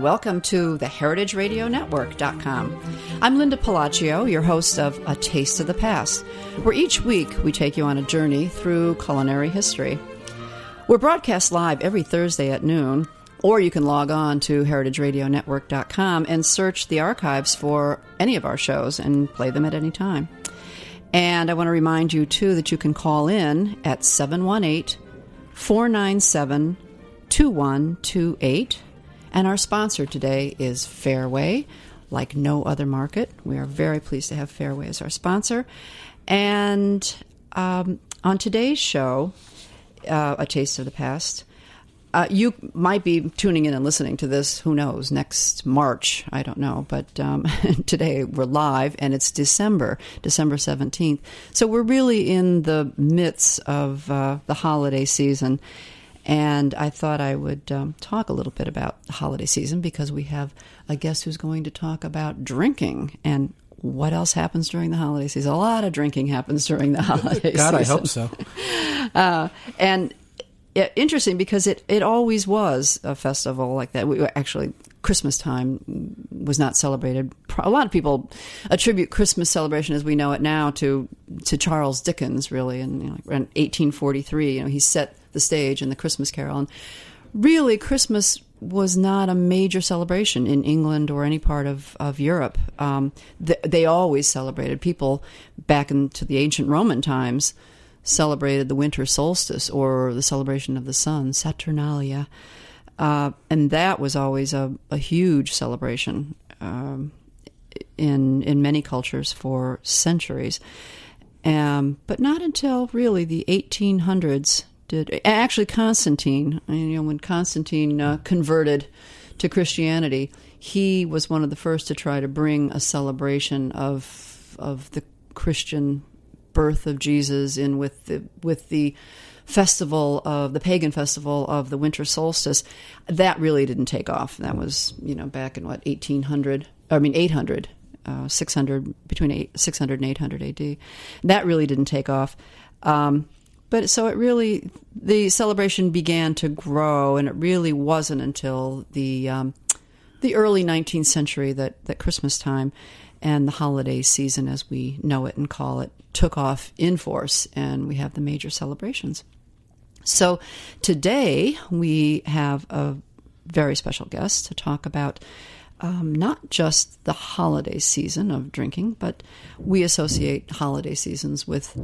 Welcome to the heritageradionetwork.com. I'm Linda Pelaccio, your host of A Taste of the Past, where each week we take you on a journey through culinary history. We're broadcast live every Thursday at noon, or you can log on to heritageradionetwork.com and search the archives for any of our shows and play them at any time. And I want to remind you, too, that you can call in at 718 497 2128 and our sponsor today is Fairway, like no other market. We are very pleased to have Fairway as our sponsor. And um, on today's show, uh, A Taste of the Past, uh, you might be tuning in and listening to this, who knows, next March. I don't know. But um, today we're live and it's December, December 17th. So we're really in the midst of uh, the holiday season. And I thought I would um, talk a little bit about the holiday season because we have a guest who's going to talk about drinking and what else happens during the holiday season. A lot of drinking happens during the holiday God, season. I hope so. Uh, and it, interesting because it, it always was a festival like that. We actually Christmas time was not celebrated. A lot of people attribute Christmas celebration as we know it now to to Charles Dickens, really, in you know, around 1843. You know, he set the stage and the Christmas Carol, and really, Christmas was not a major celebration in England or any part of, of Europe. Um, th- they always celebrated. People back into the ancient Roman times celebrated the winter solstice or the celebration of the sun, Saturnalia. Uh, and that was always a, a huge celebration um, in in many cultures for centuries. Um, but not until really the 1800s did actually Constantine. You know, when Constantine uh, converted to Christianity, he was one of the first to try to bring a celebration of of the Christian birth of Jesus in with the with the festival of the pagan festival of the winter solstice. That really didn't take off. That was you know back in what 1800. I mean 800. Uh, 600 between eight, 600 and 800 AD. That really didn't take off. Um, but so it really the celebration began to grow, and it really wasn't until the um, the early 19th century that that Christmas time and the holiday season, as we know it and call it, took off in force, and we have the major celebrations. So today we have a very special guest to talk about um, not just the holiday season of drinking, but we associate holiday seasons with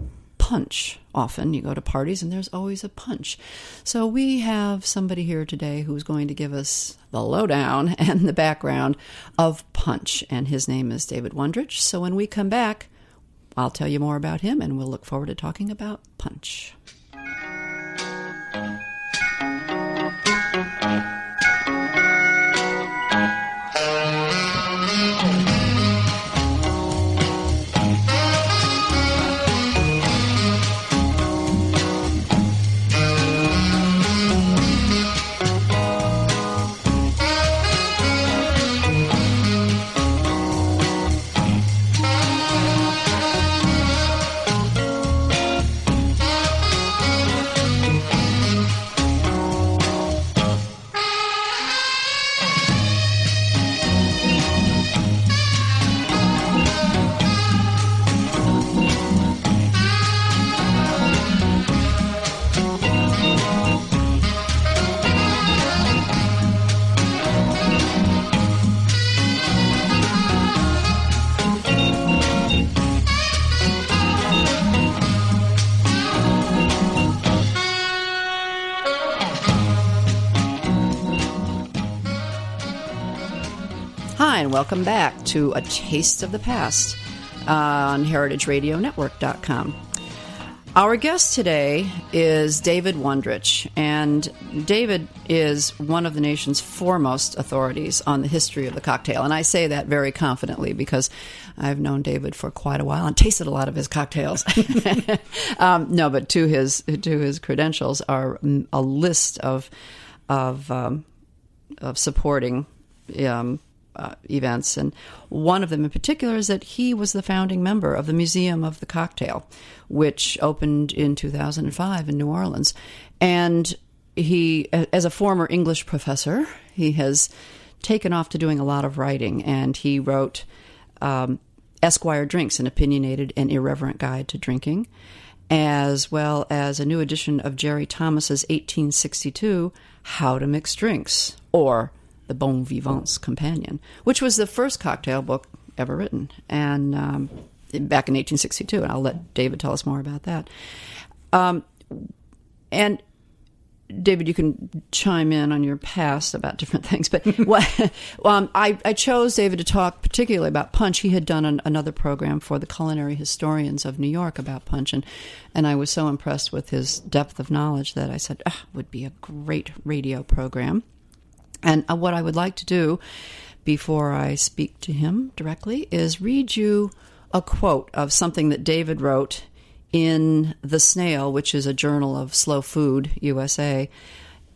punch often. You go to parties and there's always a punch. So we have somebody here today who's going to give us the lowdown and the background of punch, and his name is David Wondrich. So when we come back, I'll tell you more about him and we'll look forward to talking about punch. And welcome back to A Taste of the Past on heritageradionetwork.com. Our guest today is David Wondrich, and David is one of the nation's foremost authorities on the history of the cocktail. And I say that very confidently because I've known David for quite a while and tasted a lot of his cocktails. um, no, but to his to his credentials are a list of of um, of supporting um, uh, events, and one of them in particular is that he was the founding member of the Museum of the Cocktail, which opened in 2005 in New Orleans, and he, as a former English professor, he has taken off to doing a lot of writing, and he wrote um, Esquire Drinks, an opinionated and irreverent guide to drinking, as well as a new edition of Jerry Thomas's 1862 How to Mix Drinks, or the Bon Vivant's Companion, which was the first cocktail book ever written, and um, back in 1862. And I'll let David tell us more about that. Um, and David, you can chime in on your past about different things, but what, um, I, I, chose David to talk particularly about punch. He had done an, another program for the culinary historians of New York about punch, and and I was so impressed with his depth of knowledge that I said, ah, would be a great radio program. And uh, what I would like to do before I speak to him directly is read you a quote of something that David wrote in The Snail, which is a journal of slow food USA,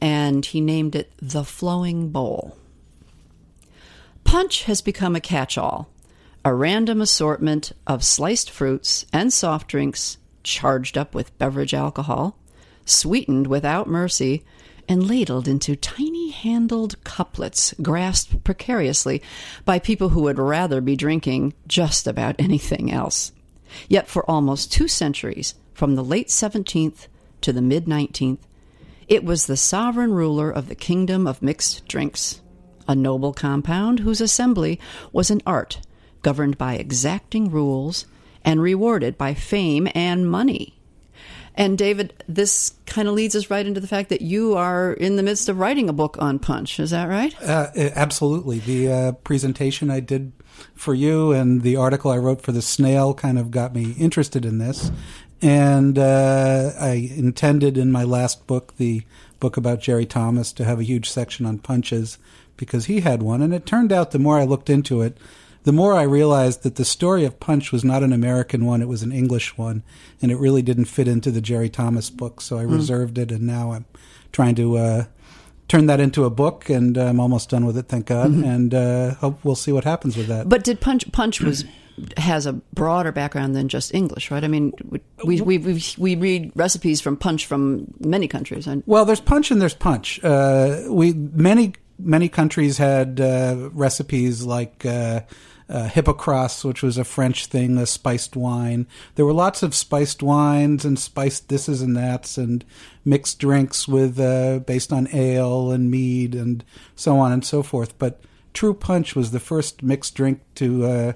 and he named it The Flowing Bowl. Punch has become a catch all, a random assortment of sliced fruits and soft drinks charged up with beverage alcohol, sweetened without mercy and ladled into tiny handled cuplets grasped precariously by people who would rather be drinking just about anything else. Yet for almost two centuries, from the late 17th to the mid 19th, it was the sovereign ruler of the kingdom of mixed drinks, a noble compound whose assembly was an art governed by exacting rules and rewarded by fame and money. And David, this kind of leads us right into the fact that you are in the midst of writing a book on punch. Is that right? Uh, absolutely. The uh, presentation I did for you and the article I wrote for the Snail kind of got me interested in this. And uh, I intended in my last book, the book about Jerry Thomas, to have a huge section on punches because he had one. And it turned out the more I looked into it, the more I realized that the story of Punch was not an American one, it was an English one, and it really didn't fit into the Jerry Thomas book. So I mm. reserved it, and now I'm trying to uh, turn that into a book, and I'm almost done with it, thank God. Mm-hmm. And uh, hope we'll see what happens with that. But did Punch Punch was has a broader background than just English, right? I mean, we we we, we read recipes from Punch from many countries. Well, there's Punch and there's Punch. Uh, we many many countries had uh, recipes like uh, uh, Hippocras, which was a French thing, a spiced wine. There were lots of spiced wines and spiced thises and that's, and mixed drinks with uh, based on ale and mead and so on and so forth. But True Punch was the first mixed drink to uh,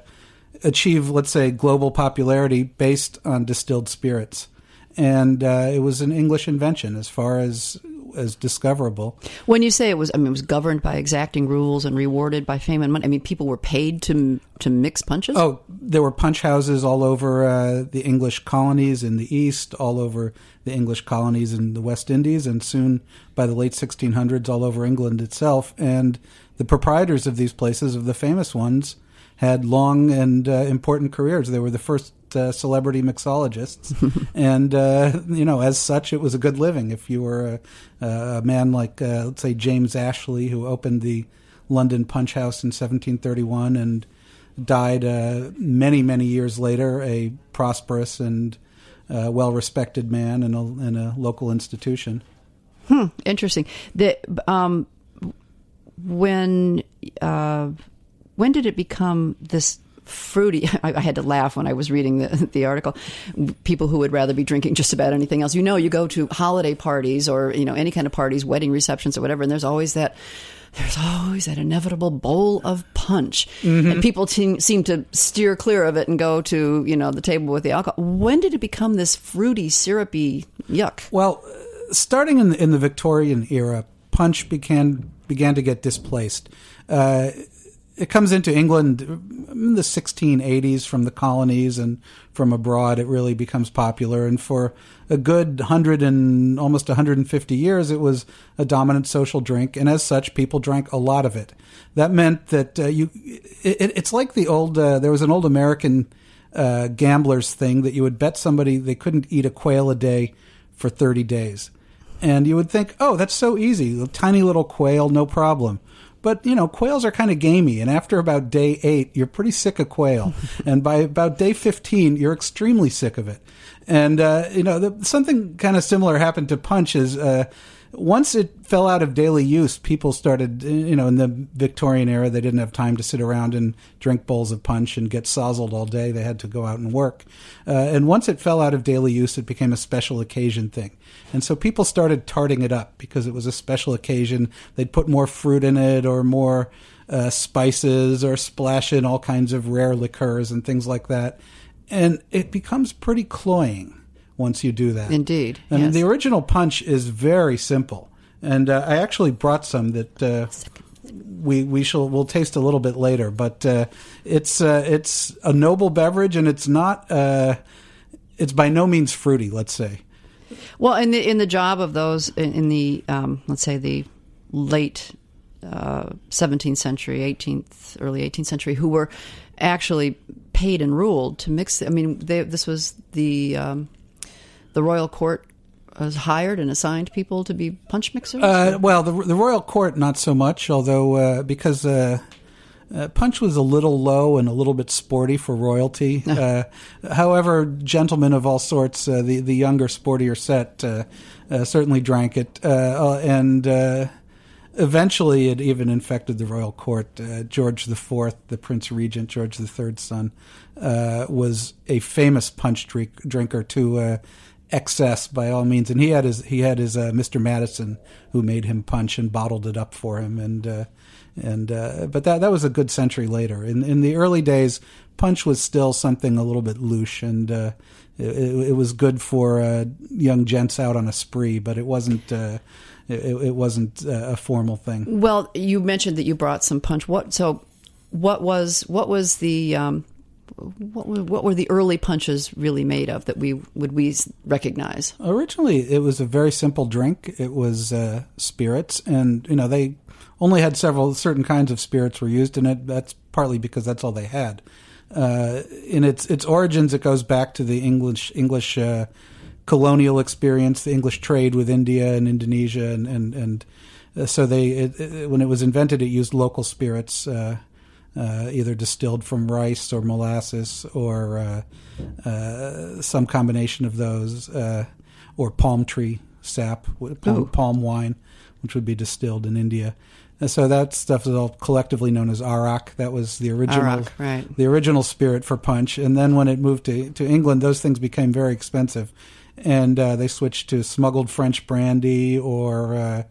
achieve, let's say, global popularity based on distilled spirits and uh, it was an English invention as far as as discoverable. When you say it was, I mean, it was governed by exacting rules and rewarded by fame and money. I mean, people were paid to to mix punches. Oh, there were punch houses all over uh, the English colonies in the East, all over the English colonies in the West Indies, and soon by the late 1600s, all over England itself. And the proprietors of these places, of the famous ones, had long and uh, important careers. They were the first uh, celebrity mixologists, and uh, you know, as such, it was a good living. If you were a, a man like, uh, let's say, James Ashley, who opened the London Punch House in 1731 and died uh, many, many years later, a prosperous and uh, well-respected man in a, in a local institution. Hmm, interesting. The um, when uh, when did it become this fruity. I, I, had to laugh when I was reading the, the article. People who would rather be drinking just about anything else. You know, you go to holiday parties or you know any kind of parties, wedding receptions or whatever, and there's always that. There's always that inevitable bowl of punch, mm-hmm. and people te- seem to steer clear of it and go to you know the table with the alcohol. When did it become this fruity, syrupy yuck? Well, starting in the, in the Victorian era, punch began began to get displaced. Uh, it comes into England in the 1680s from the colonies and from abroad. It really becomes popular, and for a good hundred and almost 150 years, it was a dominant social drink, and as such, people drank a lot of it. That meant that uh, you, it, it's like the old. Uh, there was an old American uh, gamblers thing that you would bet somebody they couldn't eat a quail a day for 30 days, and you would think, oh, that's so easy, a tiny little quail, no problem. But you know, quails are kind of gamey, and after about day eight, you're pretty sick of quail, and by about day fifteen, you're extremely sick of it. And uh, you know, the, something kind of similar happened to punch. Is uh, once it fell out of daily use, people started, you know, in the Victorian era, they didn't have time to sit around and drink bowls of punch and get sozzled all day. They had to go out and work. Uh, and once it fell out of daily use, it became a special occasion thing. And so people started tarting it up because it was a special occasion. They'd put more fruit in it or more uh, spices or splash in all kinds of rare liqueurs and things like that. And it becomes pretty cloying once you do that. Indeed. And yes. the original punch is very simple. And uh, I actually brought some that uh, we we shall we'll taste a little bit later. But uh, it's uh, it's a noble beverage, and it's not uh, it's by no means fruity. Let's say. Well, in the in the job of those in, in the um, let's say the late uh, seventeenth century, eighteenth, early eighteenth century, who were actually paid and ruled to mix. I mean, they, this was the um, the royal court was hired and assigned people to be punch mixers. Uh, well, the the royal court not so much, although uh, because. Uh, uh, punch was a little low and a little bit sporty for royalty. Uh, however, gentlemen of all sorts, uh, the the younger, sportier set, uh, uh, certainly drank it, uh, uh, and uh, eventually it even infected the royal court. Uh, George the Fourth, the Prince Regent, George the Third's son, uh, was a famous punch drink, drinker to uh, excess by all means, and he had his he had his uh, Mr. Madison who made him punch and bottled it up for him, and uh, and uh, but that that was a good century later. In in the early days, punch was still something a little bit louche, and uh, it, it was good for uh, young gents out on a spree, but it wasn't. Uh, it, it wasn't a formal thing. well, you mentioned that you brought some punch. What so? What was what was the um, what were, what were the early punches really made of that we would we recognize? Originally, it was a very simple drink. It was uh, spirits, and you know they only had several certain kinds of spirits were used in it. That's partly because that's all they had. Uh, in its its origins, it goes back to the English English uh, colonial experience, the English trade with India and Indonesia, and and, and uh, so they it, it, when it was invented, it used local spirits. Uh, uh, either distilled from rice or molasses or uh, uh, some combination of those, uh, or palm tree sap, palm, palm wine, which would be distilled in India. And so that stuff is all collectively known as arak. That was the original, Arak, right. the original spirit for punch. And then when it moved to, to England, those things became very expensive, and uh, they switched to smuggled French brandy or uh,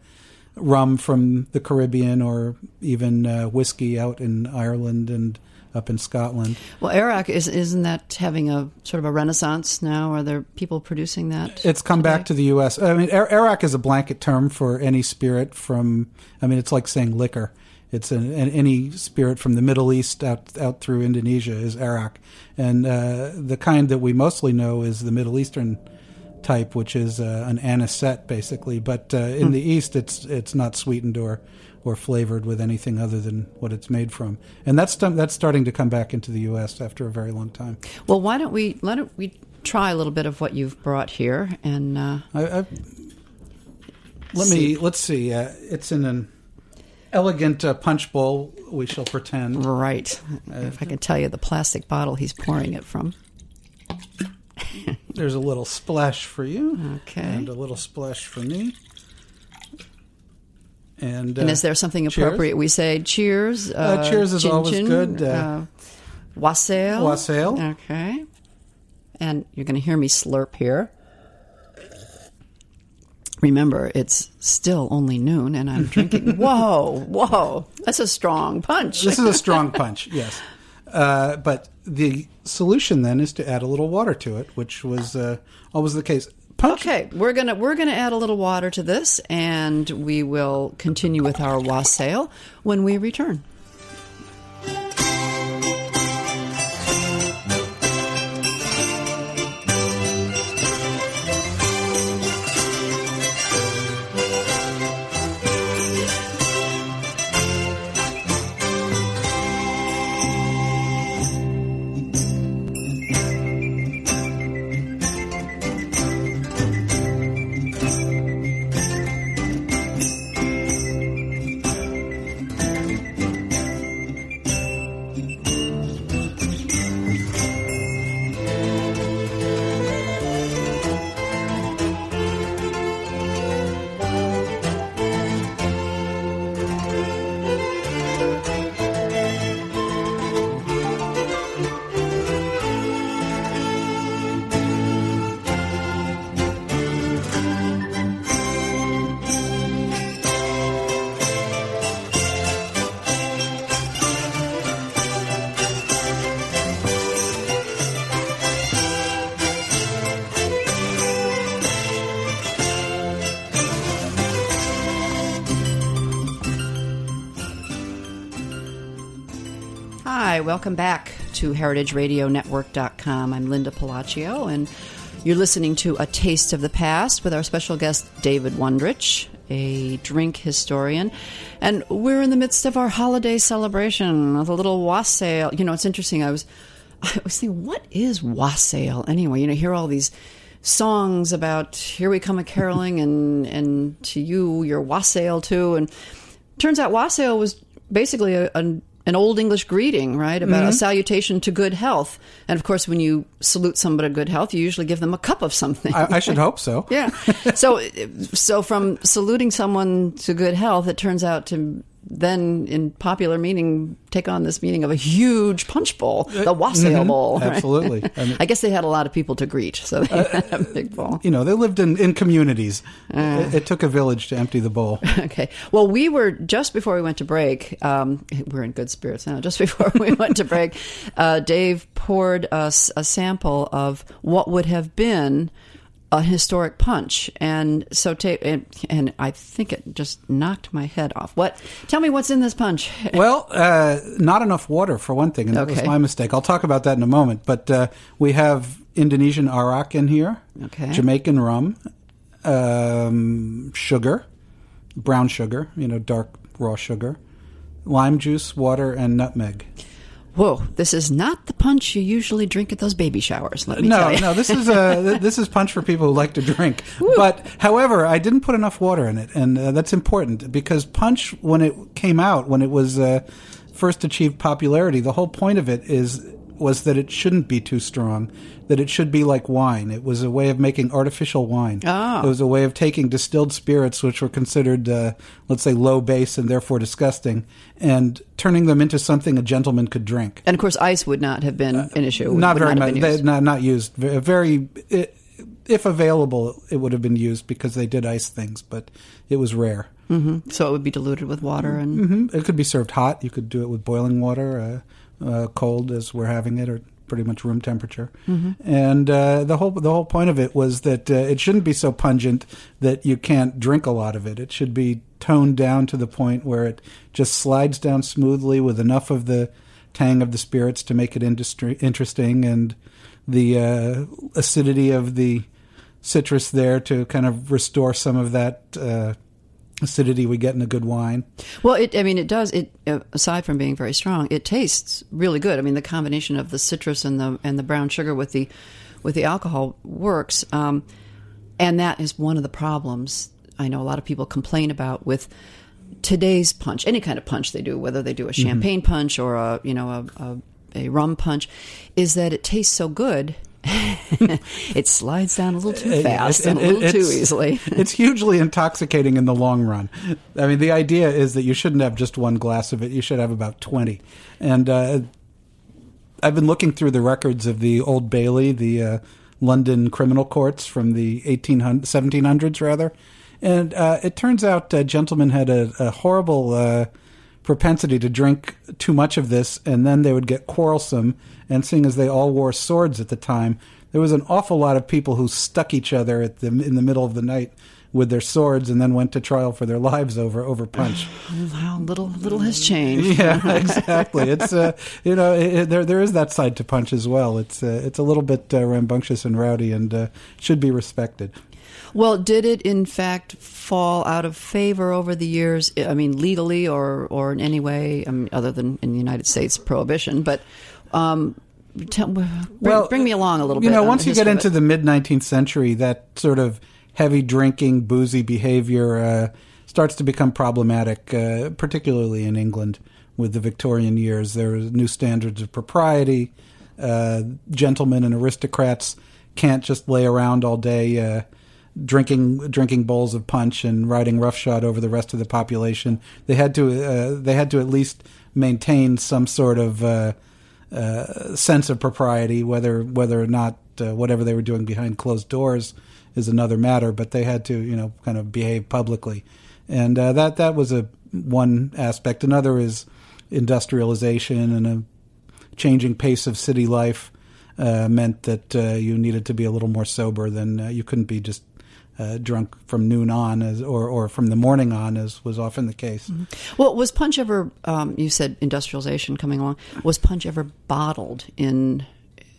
rum from the Caribbean, or even uh, whiskey out in Ireland and up in Scotland. Well, Arak is isn't that having a sort of a renaissance now? Are there people producing that? It's come back to the U.S. I mean, Ar- Arak is a blanket term for any spirit from. I mean, it's like saying liquor. It's an, an, any spirit from the Middle East out out through Indonesia is Arak, and uh, the kind that we mostly know is the Middle Eastern type, which is uh, an anisette basically. But uh, in the East, it's it's not sweetened or or flavored with anything other than what it's made from, and that's that's starting to come back into the U.S. after a very long time. Well, why don't we let it, we try a little bit of what you've brought here and. Uh, I, I, let me let's see. Uh, it's in an elegant uh, punch bowl. We shall pretend. Right. if I can tell you the plastic bottle he's pouring it from. There's a little splash for you, Okay. and a little splash for me. And, And uh, is there something cheers. appropriate? We say cheers. Uh, cheers is always chin, good, uh, Uh, wassail. Wassail. Okay. And you're going to hear me slurp here. Remember, it's still only noon, and I'm drinking. whoa, whoa! That's a strong punch. this is a strong punch, yes. Uh, but the solution then is to add a little water to it, which was uh, always the case. Punch. Okay, we're gonna we're gonna add a little water to this, and we will continue with our wassail when we return. Hi, welcome back to heritageradionetwork.com. I'm Linda Pelaccio, and you're listening to A Taste of the Past with our special guest, David Wondrich, a drink historian. And we're in the midst of our holiday celebration with a little wassail. You know, it's interesting. I was, I was thinking, what is wassail anyway? You know, hear all these songs about here we come a caroling and, and to you, your wassail too. And turns out wassail was basically a, a an old English greeting, right? About mm-hmm. a salutation to good health. And of course, when you salute somebody to good health, you usually give them a cup of something. I, I should hope so. yeah. So, so from saluting someone to good health, it turns out to then in popular meaning take on this meaning of a huge punch bowl, the wassail mm-hmm. bowl. Right? Absolutely. I, mean, I, guess they had a lot of people to greet, so they uh, had a big bowl. You know, they lived in, in communities. Uh, it, it, took a village to empty the bowl. Okay. Well, we were just before we went to break. Um, we're in good spirits now. Just before we went to break, uh, Dave poured us a sample of what would have been a historic punch, and so ta- and, and, I think it just knocked my head off. What? Tell me what's in this punch? Well, uh, not enough water for one thing, and that okay. was my mistake. I'll talk about that in a moment. But uh, we have Indonesian arak in here, okay. Jamaican rum, um, sugar, brown sugar, you know, dark raw sugar, lime juice, water, and nutmeg whoa, this is not the punch you usually drink at those baby showers. Let me no, tell you. no, this is a this is punch for people who like to drink. But however, I didn't put enough water in it, and uh, that's important because punch, when it came out, when it was uh, first achieved popularity, the whole point of it is was that it shouldn't be too strong, that it should be like wine. It was a way of making artificial wine. Oh. It was a way of taking distilled spirits, which were considered, uh, let's say, low base and therefore disgusting, and turning them into something a gentleman could drink. And of course, ice would not have been an issue. not very much. Not, not used. Very. It, if available, it would have been used because they did ice things, but it was rare. Mm-hmm. So it would be diluted with water, and mm-hmm. it could be served hot. You could do it with boiling water. Uh, uh, cold as we're having it, or pretty much room temperature. Mm-hmm. And uh, the whole the whole point of it was that uh, it shouldn't be so pungent that you can't drink a lot of it. It should be toned down to the point where it just slides down smoothly with enough of the tang of the spirits to make it industry- interesting and the uh, acidity of the citrus there to kind of restore some of that uh, acidity we get in a good wine. Well, it, I mean, it does. It aside from being very strong, it tastes really good. I mean, the combination of the citrus and the and the brown sugar with the with the alcohol works, um, and that is one of the problems I know a lot of people complain about with today's punch. Any kind of punch they do, whether they do a mm-hmm. champagne mm-hmm. punch or a you know a, a, a rum punch, is that it tastes so good it slides down a little too fast and a little too easily. it's hugely intoxicating in the long run. I mean, the idea is that you shouldn't have just one glass of it; you should have about twenty. And uh, I've been looking through the records of the Old Bailey, the uh, London criminal courts from the 1800, 1700s, rather. And uh, it turns out uh, gentlemen had a, a horrible uh, propensity to drink too much of this, and then they would get quarrelsome. And seeing as they all wore swords at the time, there was an awful lot of people who stuck each other at the in the middle of the night with their swords, and then went to trial for their lives over over punch. How little little has changed. Yeah, exactly. It's uh, you know it, there there is that side to punch as well. It's uh, it's a little bit uh, rambunctious and rowdy, and uh, should be respected. Well, did it in fact fall out of favor over the years? I mean, legally or or in any way, I mean, other than in the United States prohibition, but. Um, tell, bring, well, bring me along a little you bit. You know, once you get into the mid 19th century, that sort of heavy drinking, boozy behavior uh, starts to become problematic, uh, particularly in England with the Victorian years. There are new standards of propriety. Uh, gentlemen and aristocrats can't just lay around all day uh, drinking drinking bowls of punch and riding roughshod over the rest of the population. They had to uh, they had to at least maintain some sort of uh, uh, sense of propriety, whether whether or not uh, whatever they were doing behind closed doors is another matter. But they had to you know kind of behave publicly, and uh, that that was a one aspect. Another is industrialization and a changing pace of city life. uh, meant that you needed to be a little more sober than you couldn't be just uh, drunk from noon on, as or or from the morning on, as was often the case. Mm-hmm. Well, was punch ever? Um, you said industrialization coming along. Was punch ever bottled in?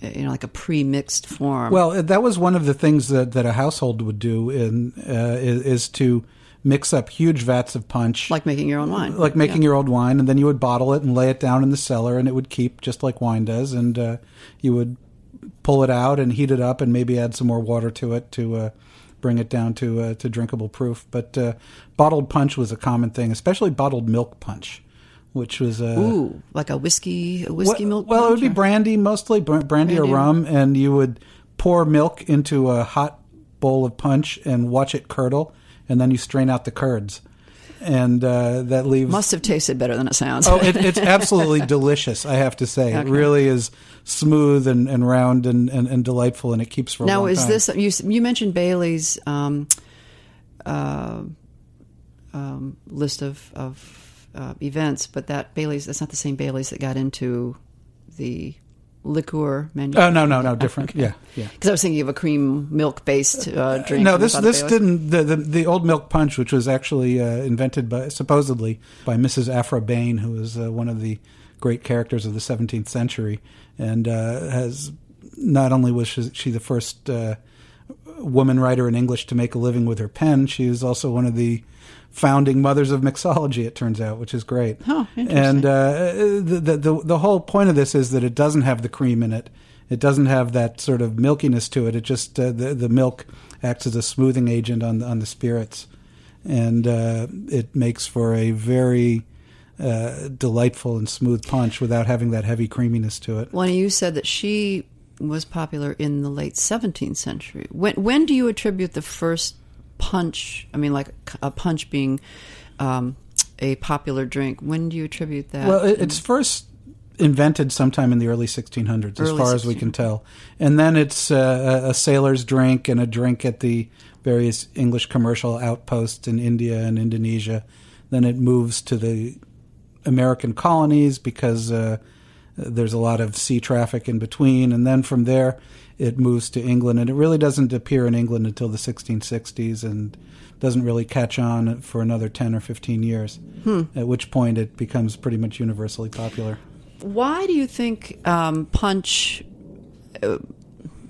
You know, like a pre-mixed form. Well, that was one of the things that, that a household would do in uh, is, is to mix up huge vats of punch, like making your own wine, like making Yeah. your own wine, and then you would bottle it and lay it down in the cellar, and it would keep just like wine does. And uh, you would pull it out and heat it up, and maybe add some more water to it to uh, bring it down to uh, to drinkable proof. But uh, bottled punch was a common thing, especially bottled milk punch, which was uh, Ooh, like a whiskey, a whiskey well, milk. Well, it would punch, be brandy mostly, br- brandy, or rum, and you would pour milk into a hot bowl of punch and watch it curdle, and then you strain out the curds, and uh, that leaves. Must have tasted better than it sounds. oh, it, it's absolutely delicious. I have to say, it really is smooth and, and round and, and, and delightful, and it keeps for a now is time. this you? You mentioned Bailey's um, uh, um, list of of uh, events, but that Bailey's that's not the same Bailey's that got into the liqueur menu. Oh no no no different yeah yeah. Because I was thinking of a cream milk based uh, drink. No, this this didn't the, the the old milk punch, which was actually uh, invented by supposedly by Mrs. Aphra Behn, who was uh, one of the great characters of the 17th century, and uh, has not only was she, she the first uh, woman writer in English to make a living with her pen, she is also one of the founding mothers of mixology. It turns out, which is great. Oh, interesting. And uh, the, the the the whole point of this is that it doesn't have the cream in it. It doesn't have that sort of milkiness to it. It just uh, the the milk acts as a smoothing agent on the, on the spirits, and uh, it makes for a very uh, delightful and smooth punch without having that heavy creaminess to it. Well, you said that she was popular in the late 17th century. When when do you attribute the first punch? I mean, like a punch being um, a popular drink. When do you attribute that? Well, it, it's first invented sometime in the early 1600s, as Early far as we can tell, and then it's uh, a, a sailor's drink and a drink at the various English commercial outposts in India and Indonesia. Then it moves to the American colonies because uh, there's a lot of sea traffic in between, and then from there it moves to England, and it really doesn't appear in England until the 1660s, and doesn't really catch on for another 10 or 15 years. At which point it becomes pretty much universally popular. Why do you think um, punch uh,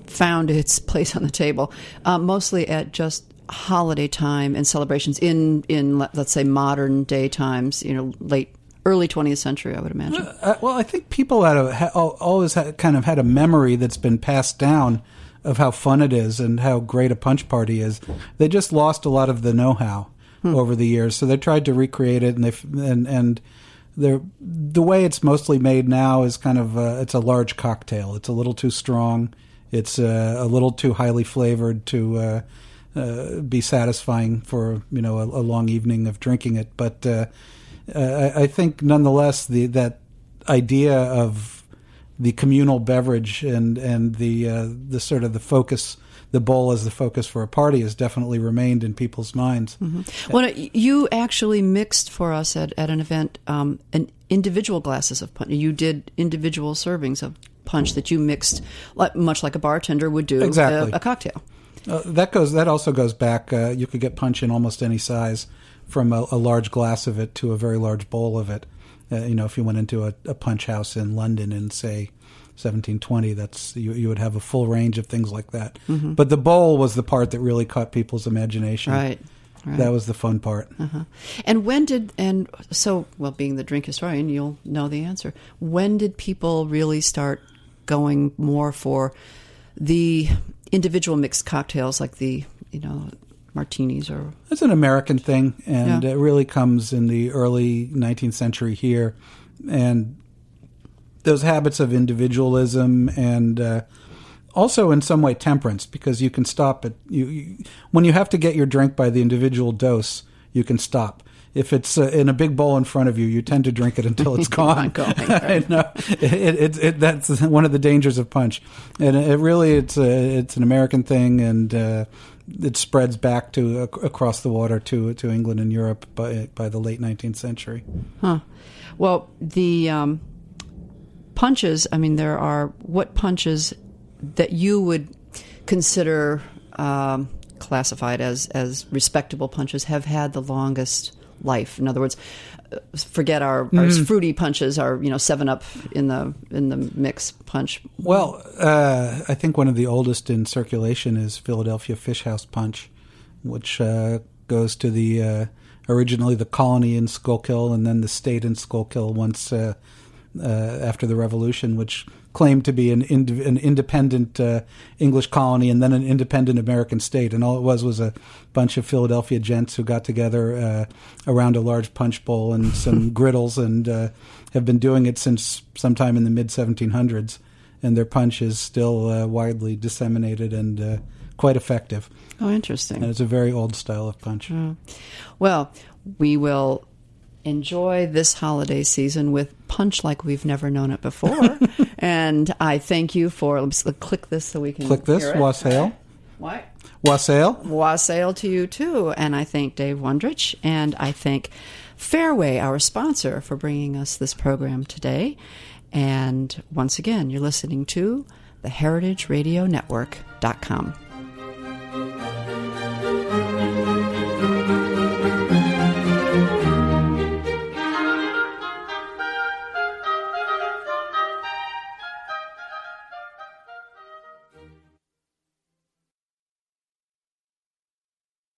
found its place on the table? Uh, mostly at just holiday time and celebrations in in let's say modern day times. You know, late early 20th century, I would imagine. Uh, well, I think people had a, ha, always ha, kind of had a memory that's been passed down of how fun it is and how great a punch party is. They just lost a lot of the know-how over the years, so they tried to recreate it, and they and and the way it's mostly made now is kind of uh, it's a large cocktail. It's a little too strong. It's uh, a little too highly flavored to uh, uh, be satisfying for you know a, a long evening of drinking it. But uh, uh, I, I think nonetheless the that idea of the communal beverage and and the uh, the sort of the focus the bowl as the focus for a party has definitely remained in people's minds. Well, you actually mixed for us at, at an event um, an individual glasses of punch. You did individual servings of punch that you mixed, much like a bartender would do Exactly. a, a cocktail. Uh, that goes. That also goes back. Uh, you could get punch in almost any size, from a, a large glass of it to a very large bowl of it. Uh, you know, if you went into a, a punch house in London in say 1720, that's you, you would have a full range of things like that. But the bowl was the part that really caught people's imagination. Right. right. That was the fun part. And when did and so well being the drink historian, you'll know the answer. When did people really start going more for the individual mixed cocktails like the you know martinis or It's an American thing, and Yeah. it really comes in the early 19th century here. And those habits of individualism and uh, also in some way temperance, because you can stop at you, you when you have to get your drink by the individual dose, you can stop. If it's uh, in a big bowl in front of you, you tend to drink it until it's gone. going, I know. It, it, it, that's one of the dangers of punch, and it really it's a, it's an American thing, and uh, it spreads back to across the water to to England and Europe by by the late 19th century. Huh. Well, the um, punches. I mean, there are what punches that you would consider um, classified as as respectable punches have had the longest life? In other words, uh, forget our, our fruity punches, our you know Seven Up in the in the mix punch. Well, uh, I think one of the oldest in circulation is Philadelphia Fish House Punch, which uh, goes to the uh, originally the colony in Schuylkill and then the state in Schuylkill once uh, uh, after the Revolution, which claimed to be an, ind- an independent uh, English colony and then an independent American state. And all it was was a bunch of Philadelphia gents who got together uh, around a large punch bowl and some griddles and uh, have been doing it since sometime in the mid 1700s. And their punch is still uh, widely disseminated and uh, quite effective. Oh, interesting. And it's a very old style of punch. Well, we will enjoy this holiday season with punch like we've never known it before. and I thank you for let's click this so we can Click this, wassail. What? Wassail. Wassail to you too. And I thank Dave Wondrich and I thank Fairway, our sponsor, for bringing us this program today. And once again, you're listening to the heritageradionetwork.com.